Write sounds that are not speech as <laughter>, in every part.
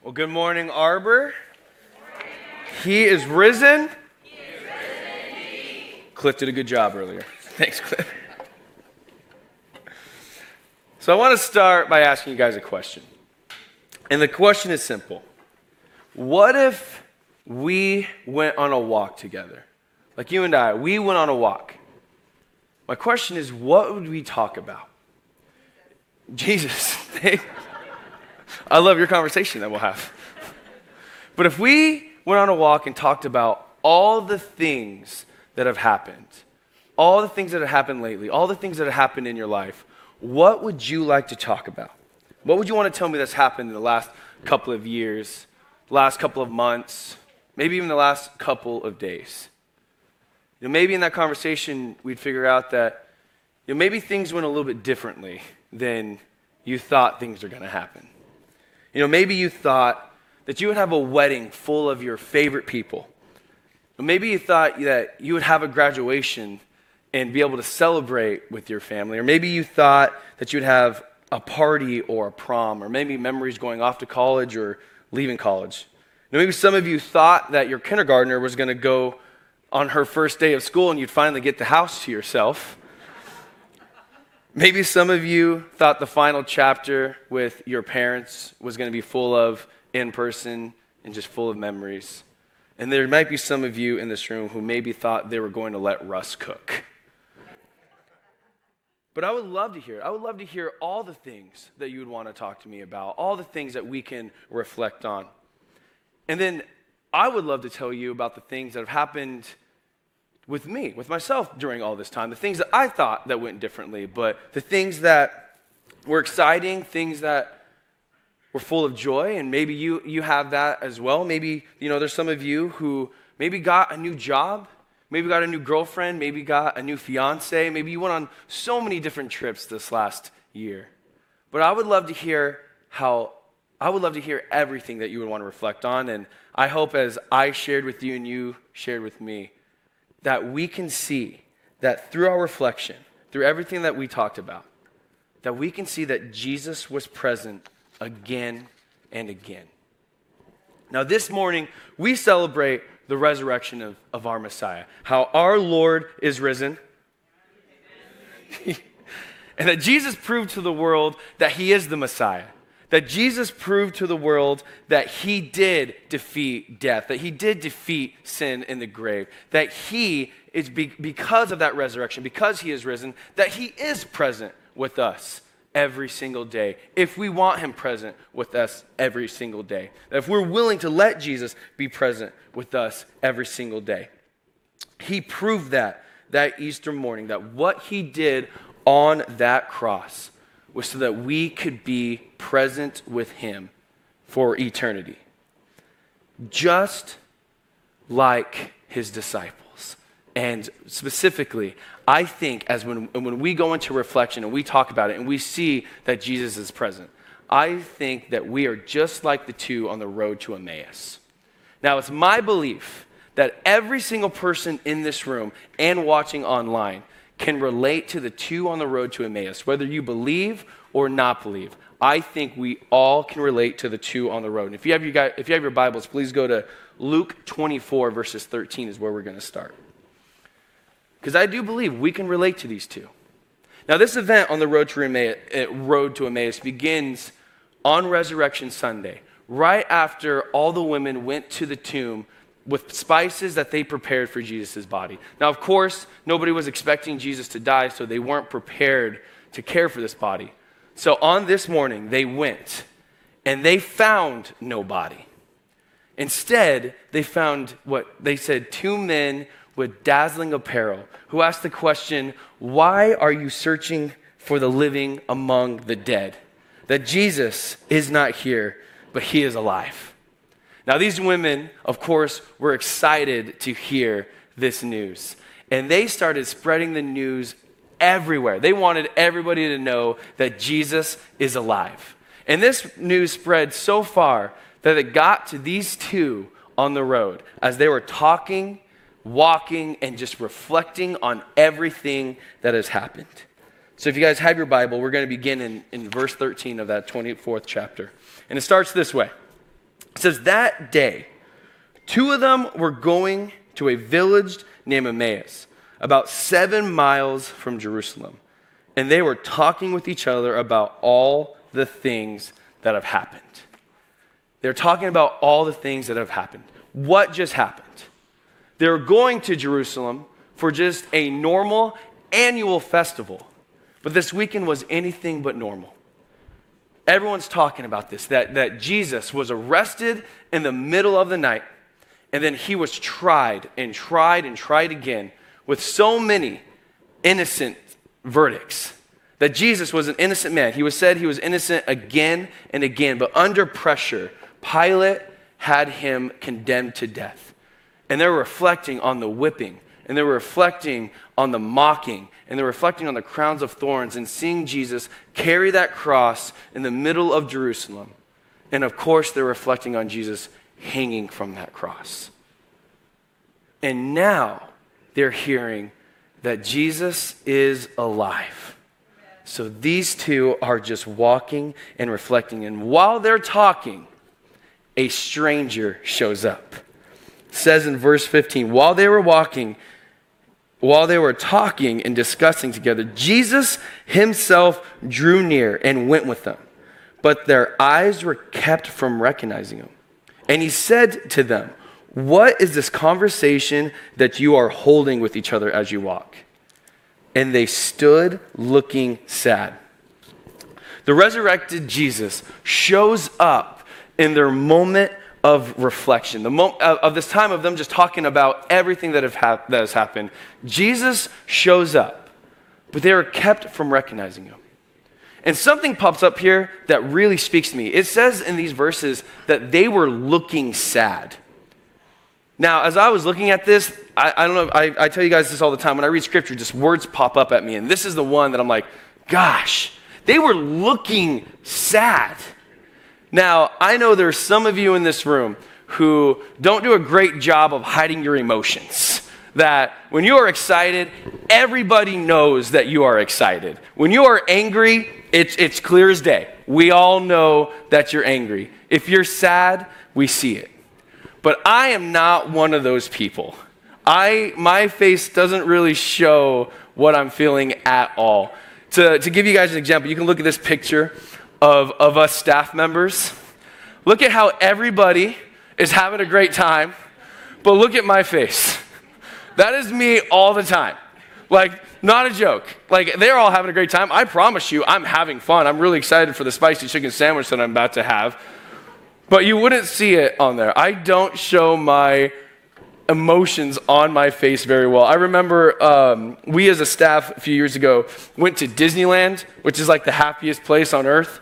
Well, good morning, Arbor. He is risen. Cliff did a good job earlier. Thanks, Cliff. So, I want to start by asking you guys a question. And the question is simple What if we went on a walk together? Like you and I, we went on a walk. My question is, what would we talk about? Jesus. <laughs> I love your conversation that we'll have. But if we went on a walk and talked about all the things that have happened, all the things that have happened lately, all the things that have happened in your life, what would you like to talk about? What would you want to tell me that's happened in the last couple of years, last couple of months, maybe even the last couple of days? You know, maybe in that conversation, we'd figure out that you know, maybe things went a little bit differently than you thought things were going to happen. You know, maybe you thought that you would have a wedding full of your favorite people. Maybe you thought that you would have a graduation and be able to celebrate with your family. Or maybe you thought that you'd have a party or a prom, or maybe memories going off to college or leaving college. Now, maybe some of you thought that your kindergartner was going to go on her first day of school and you'd finally get the house to yourself. Maybe some of you thought the final chapter with your parents was going to be full of in person and just full of memories. And there might be some of you in this room who maybe thought they were going to let Russ cook. But I would love to hear. I would love to hear all the things that you would want to talk to me about, all the things that we can reflect on. And then I would love to tell you about the things that have happened with me, with myself during all this time, the things that I thought that went differently, but the things that were exciting, things that were full of joy, and maybe you, you have that as well. Maybe, you know, there's some of you who maybe got a new job, maybe got a new girlfriend, maybe got a new fiance, maybe you went on so many different trips this last year. But I would love to hear how, I would love to hear everything that you would want to reflect on, and I hope as I shared with you and you shared with me, that we can see that through our reflection, through everything that we talked about, that we can see that Jesus was present again and again. Now, this morning, we celebrate the resurrection of, of our Messiah, how our Lord is risen. <laughs> and that Jesus proved to the world that he is the Messiah that Jesus proved to the world that he did defeat death, that he did defeat sin in the grave, that he is be- because of that resurrection, because he is risen, that he is present with us every single day if we want him present with us every single day. That if we're willing to let Jesus be present with us every single day. He proved that that Easter morning, that what he did on that cross was so that we could be present with Him for eternity. Just like His disciples. And specifically, I think as when, when we go into reflection and we talk about it and we see that Jesus is present, I think that we are just like the two on the road to Emmaus. Now, it's my belief that every single person in this room and watching online can relate to the two on the road to Emmaus, whether you believe or not believe. I think we all can relate to the two on the road. And if you have your, if you have your Bibles, please go to Luke 24, verses 13, is where we're going to start. Because I do believe we can relate to these two. Now, this event on the road to, Emmaus, eh, road to Emmaus begins on Resurrection Sunday, right after all the women went to the tomb with spices that they prepared for Jesus' body. Now, of course, nobody was expecting Jesus to die, so they weren't prepared to care for this body. So on this morning, they went and they found nobody. Instead, they found what they said two men with dazzling apparel who asked the question, Why are you searching for the living among the dead? That Jesus is not here, but he is alive. Now, these women, of course, were excited to hear this news. And they started spreading the news everywhere. They wanted everybody to know that Jesus is alive. And this news spread so far that it got to these two on the road as they were talking, walking, and just reflecting on everything that has happened. So, if you guys have your Bible, we're going to begin in, in verse 13 of that 24th chapter. And it starts this way It says, That day, two of them were going to a village named Emmaus, about seven miles from Jerusalem. And they were talking with each other about all the things that have happened. They're talking about all the things that have happened. What just happened? They're going to Jerusalem for just a normal annual festival. But this weekend was anything but normal. Everyone's talking about this that, that Jesus was arrested in the middle of the night, and then he was tried and tried and tried again with so many innocent verdicts. That Jesus was an innocent man. He was said he was innocent again and again, but under pressure, Pilate had him condemned to death. And they're reflecting on the whipping, and they're reflecting on the mocking, and they're reflecting on the crowns of thorns, and seeing Jesus carry that cross in the middle of Jerusalem. And of course, they're reflecting on Jesus hanging from that cross. And now they're hearing that Jesus is alive. So these two are just walking and reflecting. And while they're talking, a stranger shows up. It says in verse 15, while they were walking, while they were talking and discussing together, Jesus himself drew near and went with them. But their eyes were kept from recognizing him. And he said to them, What is this conversation that you are holding with each other as you walk? And they stood looking sad. The resurrected Jesus shows up in their moment of reflection, the mo- of this time of them just talking about everything that, have hap- that has happened, Jesus shows up, but they are kept from recognizing him. And something pops up here that really speaks to me. It says in these verses that they were looking sad. Now, as I was looking at this, I, I don't know, I, I tell you guys this all the time. When I read scripture, just words pop up at me. And this is the one that I'm like, gosh, they were looking sad. Now, I know there's some of you in this room who don't do a great job of hiding your emotions. That when you are excited, everybody knows that you are excited. When you are angry, it's, it's clear as day. We all know that you're angry. If you're sad, we see it. But I am not one of those people. I, my face doesn't really show what I'm feeling at all. To, to give you guys an example, you can look at this picture of, of us staff members. Look at how everybody is having a great time, but look at my face. That is me all the time. Like, not a joke. Like, they're all having a great time. I promise you, I'm having fun. I'm really excited for the spicy chicken sandwich that I'm about to have. But you wouldn't see it on there. I don't show my emotions on my face very well. I remember um, we as a staff a few years ago went to Disneyland, which is like the happiest place on earth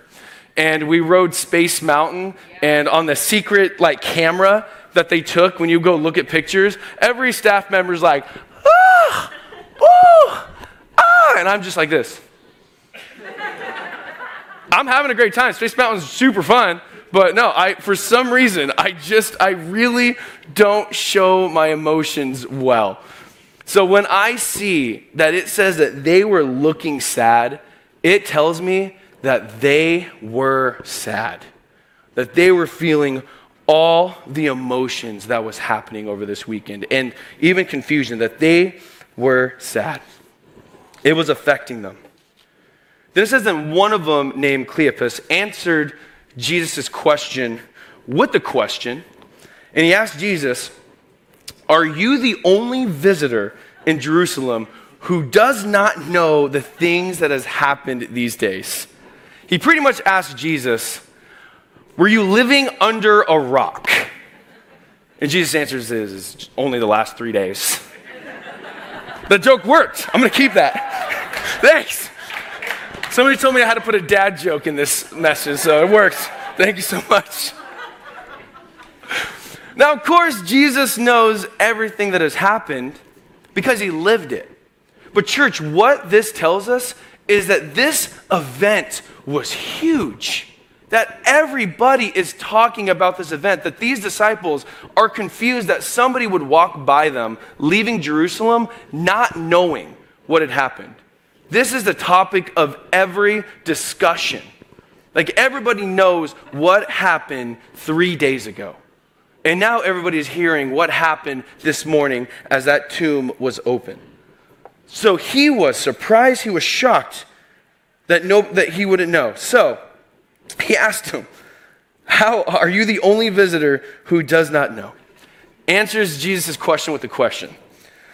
and we rode Space Mountain. And on the secret like camera that they took when you go look at pictures, every staff member's like, ah, oh, ah, and I'm just like this. <laughs> I'm having a great time. Space Mountain's super fun, but no, I for some reason I just I really don't show my emotions well. So when I see that it says that they were looking sad, it tells me that they were sad, that they were feeling all the emotions that was happening over this weekend and even confusion, that they were sad. It was affecting them. Then it says that one of them, named Cleopas, answered Jesus' question with the question, and he asked Jesus, Are you the only visitor in Jerusalem who does not know the things that has happened these days? He pretty much asked Jesus, Were you living under a rock? And Jesus' answer is, only the last three days. <laughs> the joke worked. I'm going to keep that. <laughs> Thanks. Somebody told me I had to put a dad joke in this message, so it worked. Thank you so much. <laughs> Now, of course, Jesus knows everything that has happened because he lived it. But, church, what this tells us is that this event was huge. That everybody is talking about this event, that these disciples are confused that somebody would walk by them leaving Jerusalem not knowing what had happened. This is the topic of every discussion. Like everybody knows what happened three days ago. And now everybody is hearing what happened this morning as that tomb was open. So he was surprised, he was shocked that, no, that he wouldn't know. So he asked him, How are you the only visitor who does not know? Answers Jesus' question with a question.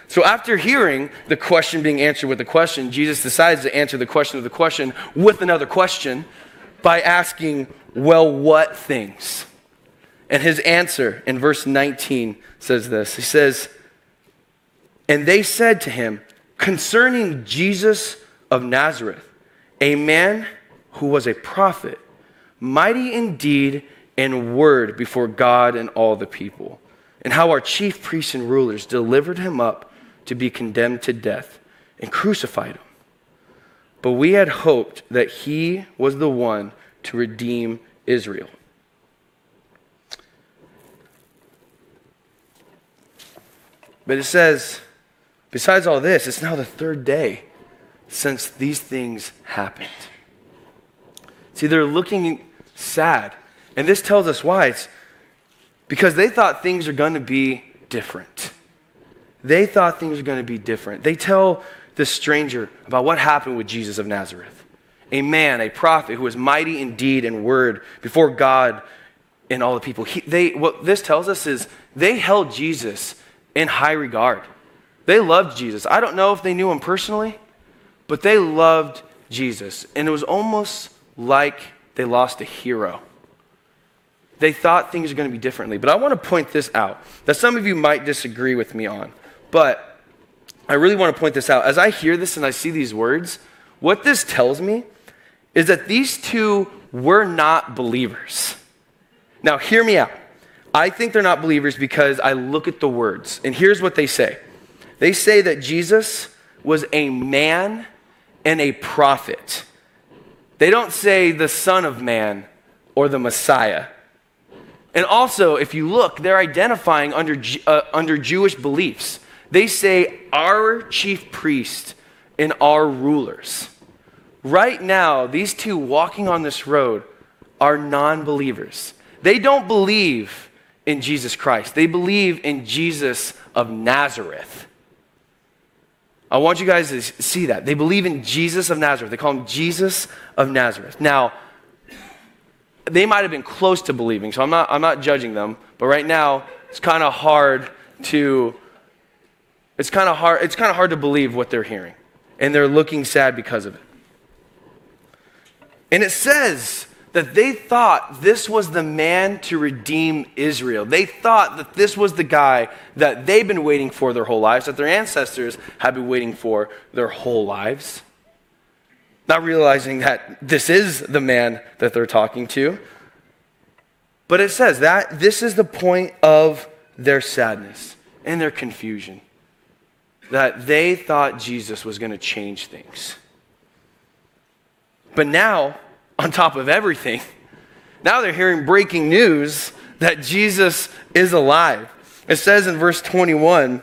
So after hearing the question being answered with a question, Jesus decides to answer the question of the question with another question by asking, Well, what things? And his answer in verse 19 says this He says, And they said to him, Concerning Jesus of Nazareth, a man who was a prophet, mighty in deed and word before God and all the people, and how our chief priests and rulers delivered him up to be condemned to death and crucified him. But we had hoped that he was the one to redeem Israel. But it says, besides all this, it's now the third day since these things happened. See, they're looking sad. And this tells us why. It's because they thought things are going to be different. They thought things were going to be different. They tell the stranger about what happened with Jesus of Nazareth a man, a prophet who was mighty in deed and word before God and all the people. He, they, what this tells us is they held Jesus in high regard. They loved Jesus. I don't know if they knew him personally, but they loved Jesus. And it was almost like they lost a hero. They thought things were going to be differently. But I want to point this out that some of you might disagree with me on. But I really want to point this out. As I hear this and I see these words, what this tells me is that these two were not believers. Now, hear me out. I think they're not believers because I look at the words. And here's what they say they say that Jesus was a man and a prophet. They don't say the Son of Man or the Messiah. And also, if you look, they're identifying under, uh, under Jewish beliefs. They say our chief priest and our rulers. Right now, these two walking on this road are non believers. They don't believe in Jesus Christ, they believe in Jesus of Nazareth. I want you guys to see that. They believe in Jesus of Nazareth. They call him Jesus of Nazareth. Now, they might have been close to believing, so I'm not, I'm not judging them, but right now, it's kind of hard to it's kind of hard it's kind of hard to believe what they're hearing and they're looking sad because of it and it says that they thought this was the man to redeem Israel. They thought that this was the guy that they've been waiting for their whole lives, that their ancestors have been waiting for their whole lives. Not realizing that this is the man that they're talking to. But it says that this is the point of their sadness and their confusion. That they thought Jesus was going to change things. But now, on top of everything, now they're hearing breaking news that Jesus is alive. It says in verse 21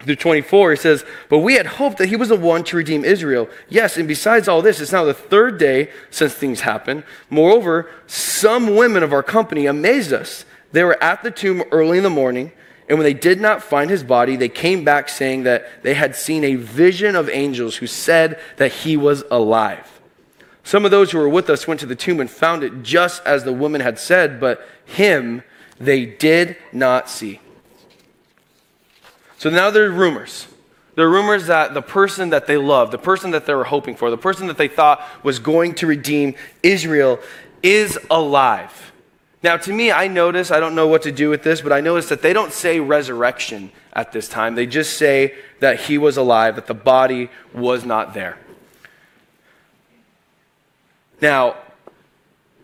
through 24, it says, But we had hoped that he was the one to redeem Israel. Yes, and besides all this, it's now the third day since things happened. Moreover, some women of our company amazed us. They were at the tomb early in the morning, and when they did not find his body, they came back saying that they had seen a vision of angels who said that he was alive. Some of those who were with us went to the tomb and found it just as the woman had said, but him they did not see. So now there are rumors. There are rumors that the person that they loved, the person that they were hoping for, the person that they thought was going to redeem Israel is alive. Now, to me, I notice, I don't know what to do with this, but I notice that they don't say resurrection at this time. They just say that he was alive, that the body was not there. Now,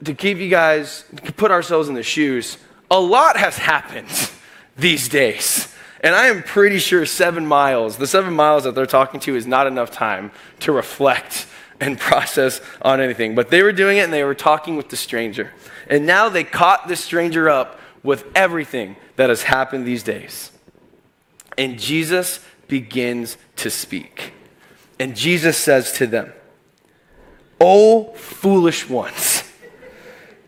to keep you guys, put ourselves in the shoes, a lot has happened <laughs> these days. And I am pretty sure seven miles, the seven miles that they're talking to, is not enough time to reflect <laughs> and process on anything. But they were doing it and they were talking with the stranger. And now they caught the stranger up with everything that has happened these days. And Jesus begins to speak. And Jesus says to them, O foolish ones,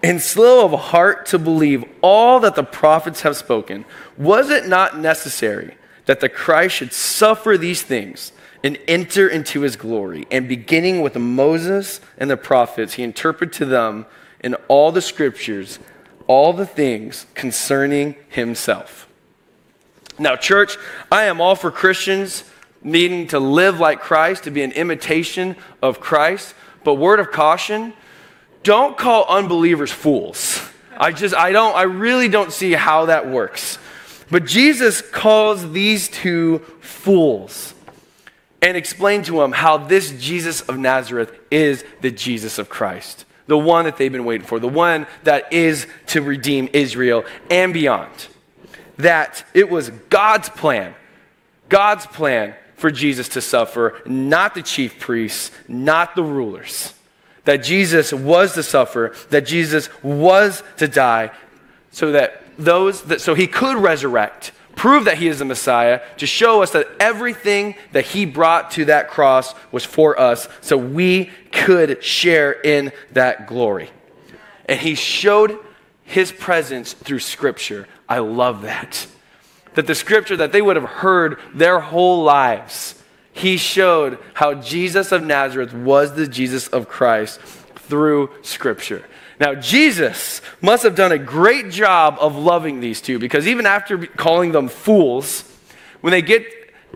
and slow of heart to believe all that the prophets have spoken. Was it not necessary that the Christ should suffer these things and enter into his glory? And beginning with Moses and the prophets, he interpreted to them in all the scriptures all the things concerning himself. Now, church, I am all for Christians needing to live like Christ, to be an imitation of Christ. But word of caution, don't call unbelievers fools. I just, I don't, I really don't see how that works. But Jesus calls these two fools and explained to them how this Jesus of Nazareth is the Jesus of Christ, the one that they've been waiting for, the one that is to redeem Israel and beyond. That it was God's plan, God's plan for Jesus to suffer, not the chief priests, not the rulers. That Jesus was to suffer, that Jesus was to die, so that those that so he could resurrect, prove that he is the Messiah, to show us that everything that he brought to that cross was for us, so we could share in that glory. And he showed his presence through scripture. I love that that the scripture that they would have heard their whole lives, he showed how Jesus of Nazareth was the Jesus of Christ through scripture. Now, Jesus must have done a great job of loving these two because even after calling them fools, when they get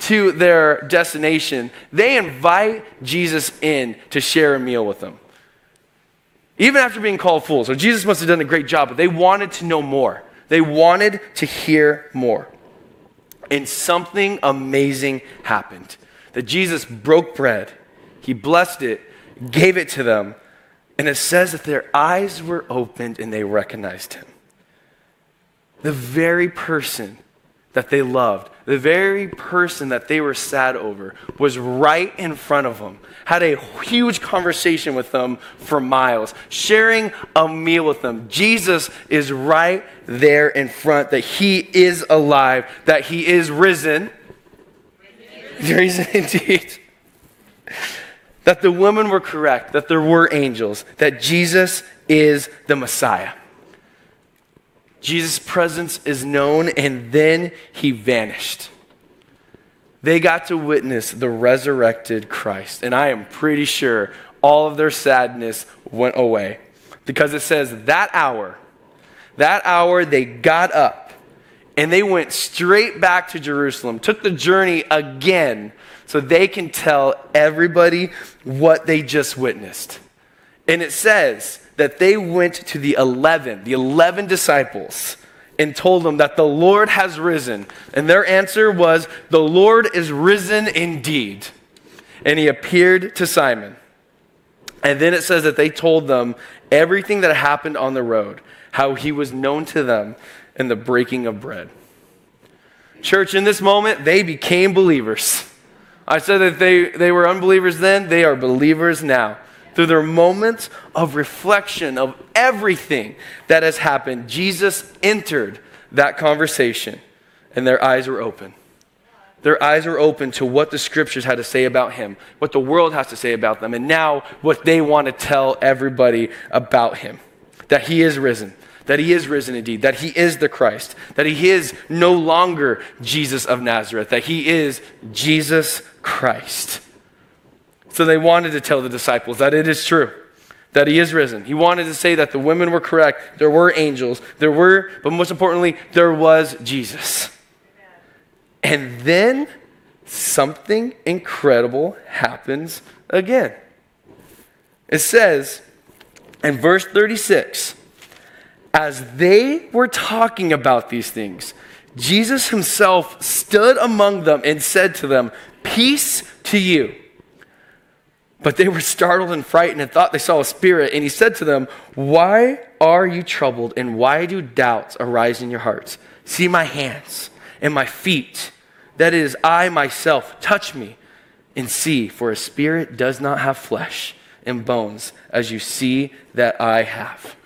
to their destination, they invite Jesus in to share a meal with them. Even after being called fools. So Jesus must have done a great job, but they wanted to know more. They wanted to hear more and something amazing happened. That Jesus broke bread, he blessed it, gave it to them, and it says that their eyes were opened and they recognized him. The very person that they loved, the very person that they were sad over, was right in front of them, had a huge conversation with them for miles, sharing a meal with them. Jesus is right there in front, that he is alive, that he is risen. <laughs> Risen indeed. That the women were correct, that there were angels, that Jesus is the Messiah. Jesus' presence is known, and then he vanished. They got to witness the resurrected Christ, and I am pretty sure all of their sadness went away because it says that hour, that hour they got up and they went straight back to Jerusalem, took the journey again so they can tell everybody what they just witnessed. And it says that they went to the 11, the 11 disciples, and told them that the Lord has risen. And their answer was, The Lord is risen indeed. And he appeared to Simon. And then it says that they told them everything that happened on the road, how he was known to them in the breaking of bread. Church, in this moment, they became believers. I said that they, they were unbelievers then, they are believers now through their moments of reflection of everything that has happened, Jesus entered that conversation and their eyes were open. Their eyes were open to what the scriptures had to say about him, what the world has to say about them, and now what they want to tell everybody about him. That he is risen, that he is risen indeed, that he is the Christ, that he is no longer Jesus of Nazareth, that he is Jesus Christ. So they wanted to tell the disciples that it is true, that he is risen. He wanted to say that the women were correct. There were angels. There were, but most importantly, there was Jesus. And then something incredible happens again. It says in verse 36 as they were talking about these things, Jesus himself stood among them and said to them, Peace to you. But they were startled and frightened and thought they saw a spirit. And he said to them, Why are you troubled and why do doubts arise in your hearts? See my hands and my feet. That is, I myself. Touch me and see, for a spirit does not have flesh and bones, as you see that I have.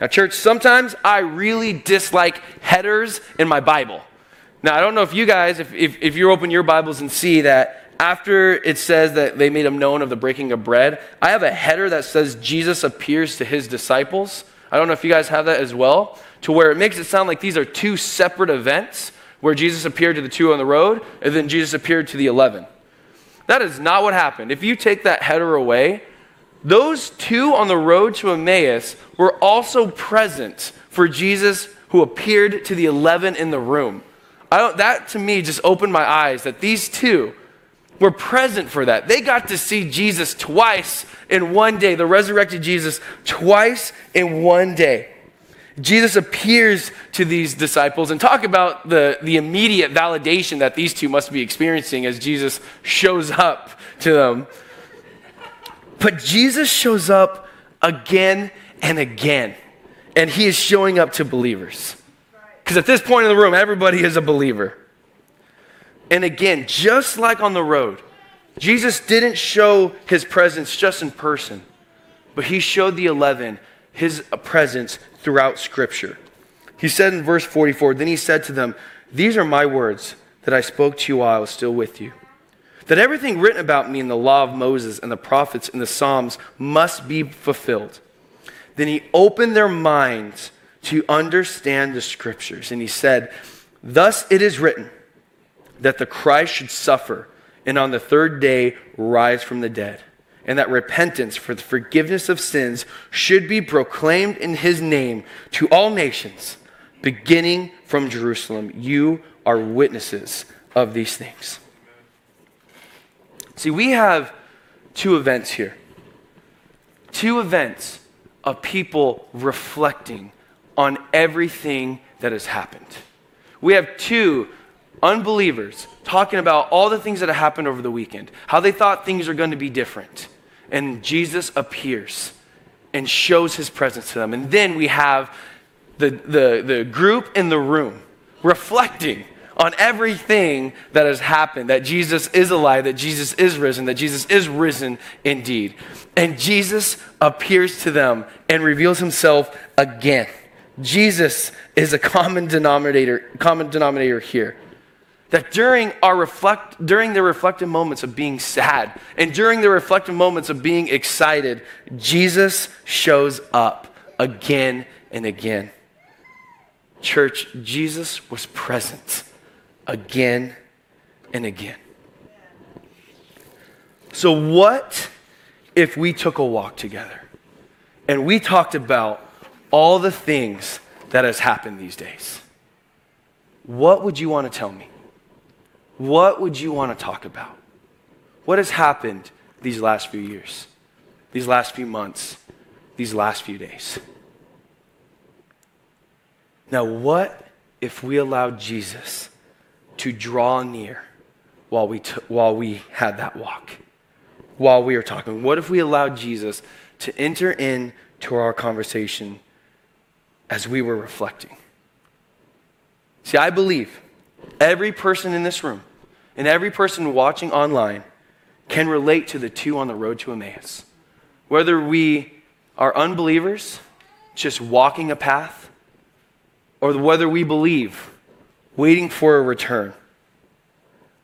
Now, church, sometimes I really dislike headers in my Bible. Now, I don't know if you guys, if, if, if you open your Bibles and see that after it says that they made him known of the breaking of bread, I have a header that says Jesus appears to his disciples. I don't know if you guys have that as well, to where it makes it sound like these are two separate events where Jesus appeared to the two on the road and then Jesus appeared to the 11. That is not what happened. If you take that header away, those two on the road to Emmaus were also present for Jesus who appeared to the 11 in the room. that to me just opened my eyes that these two were present for that. They got to see Jesus twice in one day, the resurrected Jesus twice in one day. Jesus appears to these disciples and talk about the, the immediate validation that these two must be experiencing as Jesus shows up to them. But Jesus shows up again and again, and he is showing up to believers. Because at this point in the room, everybody is a believer. And again, just like on the road, Jesus didn't show his presence just in person, but he showed the 11 his presence throughout Scripture. He said in verse 44 Then he said to them, These are my words that I spoke to you while I was still with you. That everything written about me in the law of Moses and the prophets and the Psalms must be fulfilled. Then he opened their minds to understand the Scriptures. And he said, Thus it is written that the Christ should suffer and on the third day rise from the dead and that repentance for the forgiveness of sins should be proclaimed in his name to all nations, beginning from Jerusalem. You are witnesses of these things. See, we have two events here. Two events of people reflecting on everything that has happened. We have two unbelievers talking about all the things that have happened over the weekend, how they thought things are going to be different and Jesus appears and shows his presence to them. And then we have the, the, the group in the room reflecting on everything that has happened that Jesus is alive, that Jesus is risen, that Jesus is risen indeed. And Jesus appears to them and reveals himself again. Jesus is a common denominator, common denominator here that during our reflect during the reflective moments of being sad and during the reflective moments of being excited jesus shows up again and again. Church jesus was present again and again. So what if we took a walk together and we talked about all the things that has happened these days? What would you want to tell me what would you want to talk about? What has happened these last few years, these last few months, these last few days? Now, what if we allowed Jesus to draw near while we, t- while we had that walk, while we were talking? What if we allowed Jesus to enter into our conversation as we were reflecting? See, I believe Every person in this room and every person watching online can relate to the two on the road to Emmaus. Whether we are unbelievers, just walking a path, or whether we believe, waiting for a return,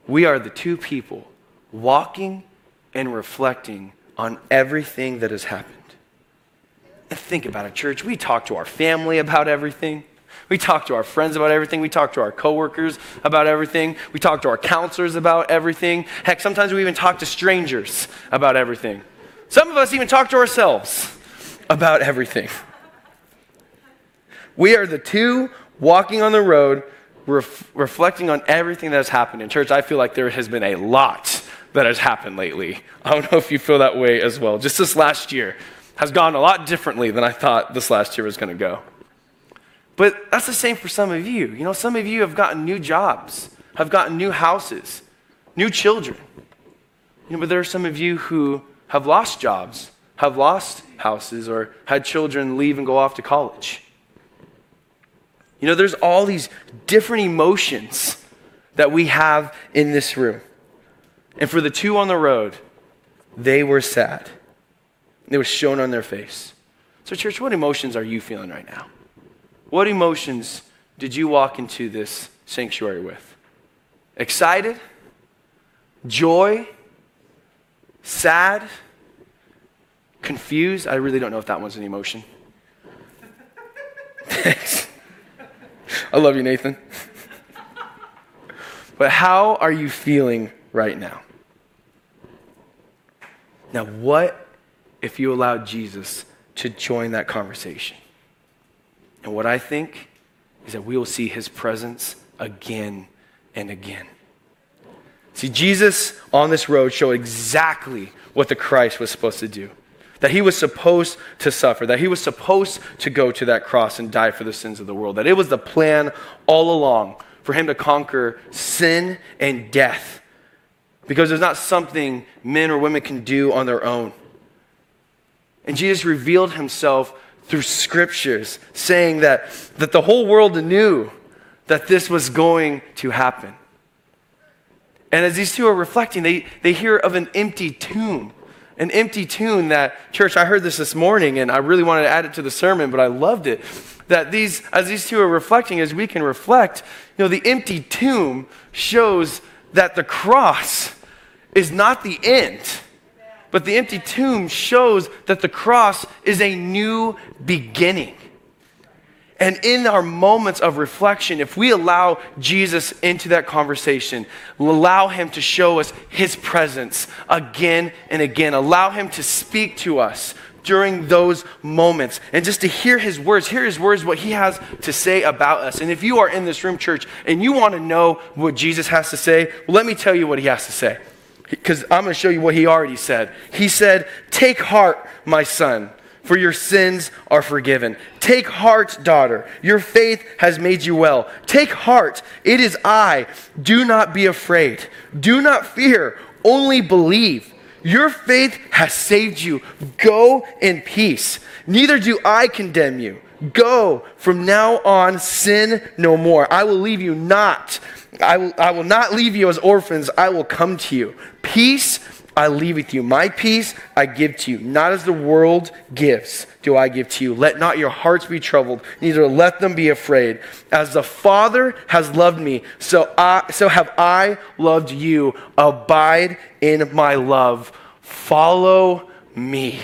we are the two people walking and reflecting on everything that has happened. And think about it, church. We talk to our family about everything. We talk to our friends about everything. We talk to our coworkers about everything. We talk to our counselors about everything. Heck, sometimes we even talk to strangers about everything. Some of us even talk to ourselves about everything. We are the two walking on the road, ref- reflecting on everything that has happened. In church, I feel like there has been a lot that has happened lately. I don't know if you feel that way as well. Just this last year has gone a lot differently than I thought this last year was going to go. But that's the same for some of you. You know, some of you have gotten new jobs, have gotten new houses, new children. You know, but there are some of you who have lost jobs, have lost houses, or had children leave and go off to college. You know, there's all these different emotions that we have in this room. And for the two on the road, they were sad. It was shown on their face. So, church, what emotions are you feeling right now? What emotions did you walk into this sanctuary with? Excited? Joy? Sad? Confused? I really don't know if that one's an emotion. Thanks. <laughs> I love you, Nathan. <laughs> but how are you feeling right now? Now, what if you allowed Jesus to join that conversation? And what I think is that we will see his presence again and again. See, Jesus on this road showed exactly what the Christ was supposed to do. That he was supposed to suffer, that he was supposed to go to that cross and die for the sins of the world, that it was the plan all along for him to conquer sin and death. Because there's not something men or women can do on their own. And Jesus revealed himself through scriptures, saying that, that the whole world knew that this was going to happen. And as these two are reflecting, they, they hear of an empty tomb. An empty tomb that, church, I heard this this morning and I really wanted to add it to the sermon, but I loved it. That these, as these two are reflecting, as we can reflect, you know, the empty tomb shows that the cross is not the end, but the empty tomb shows that the cross is a new beginning. And in our moments of reflection, if we allow Jesus into that conversation, allow him to show us his presence again and again, allow him to speak to us during those moments and just to hear his words, hear his words, what he has to say about us. And if you are in this room, church, and you want to know what Jesus has to say, well, let me tell you what he has to say. Because I'm going to show you what he already said. He said, Take heart, my son for your sins are forgiven. Take heart, daughter. Your faith has made you well. Take heart. It is I. Do not be afraid. Do not fear. Only believe. Your faith has saved you. Go in peace. Neither do I condemn you. Go from now on, sin no more. I will leave you not. I will, I will not leave you as orphans. I will come to you. Peace I leave with you. My peace I give to you, not as the world gives, do I give to you. Let not your hearts be troubled, neither let them be afraid. As the Father has loved me, so, I, so have I loved you. Abide in my love. Follow me.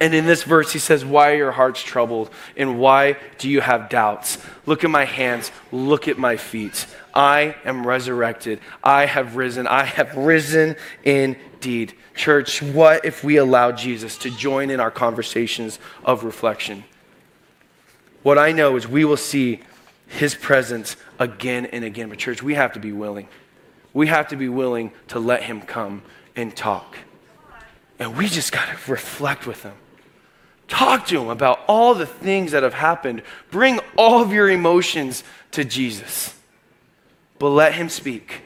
And in this verse, he says, Why are your hearts troubled? And why do you have doubts? Look at my hands, look at my feet. I am resurrected. I have risen. I have risen indeed. Church, what if we allow Jesus to join in our conversations of reflection? What I know is we will see his presence again and again. But, church, we have to be willing. We have to be willing to let him come and talk. And we just got to reflect with him. Talk to him about all the things that have happened. Bring all of your emotions to Jesus. But let him speak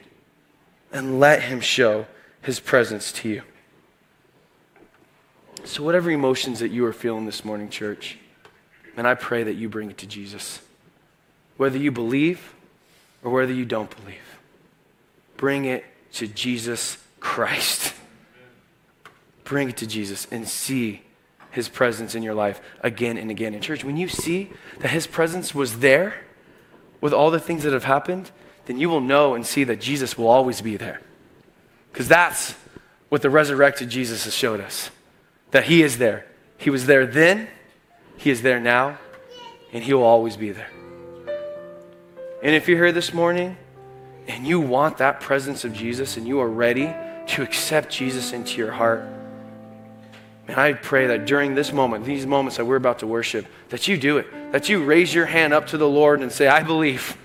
and let him show his presence to you. So, whatever emotions that you are feeling this morning, church, and I pray that you bring it to Jesus. Whether you believe or whether you don't believe, bring it to Jesus Christ. Bring it to Jesus and see his presence in your life again and again. In church, when you see that his presence was there with all the things that have happened, then you will know and see that Jesus will always be there. Because that's what the resurrected Jesus has showed us that he is there. He was there then, he is there now, and he will always be there. And if you're here this morning and you want that presence of Jesus and you are ready to accept Jesus into your heart, and I pray that during this moment, these moments that we're about to worship, that you do it. That you raise your hand up to the Lord and say, I believe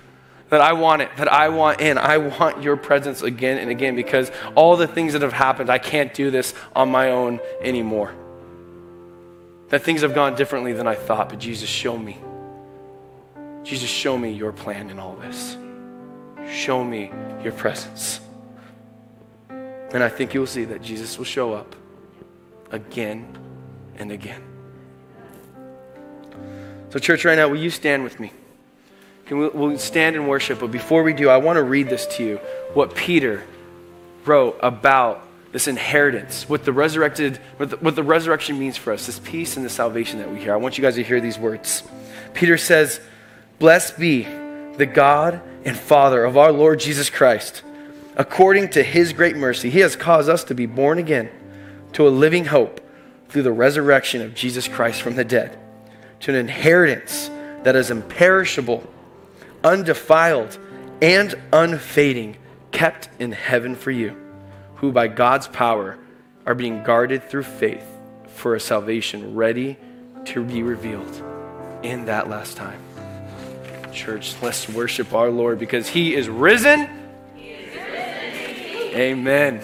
that I want it, that I want in. I want your presence again and again because all the things that have happened, I can't do this on my own anymore. That things have gone differently than I thought, but Jesus, show me. Jesus, show me your plan in all this. Show me your presence. And I think you will see that Jesus will show up again and again. So, church, right now, will you stand with me? Can we, we'll stand and worship, but before we do, I want to read this to you what Peter wrote about this inheritance, what the resurrected, what the, what the resurrection means for us, this peace and the salvation that we hear. I want you guys to hear these words. Peter says, Blessed be the God and Father of our Lord Jesus Christ. According to his great mercy, he has caused us to be born again to a living hope through the resurrection of Jesus Christ from the dead, to an inheritance that is imperishable undefiled, and unfading, kept in heaven for you, who by God's power are being guarded through faith for a salvation ready to be revealed in that last time. Church, let's worship our Lord because he is risen. He is risen Amen.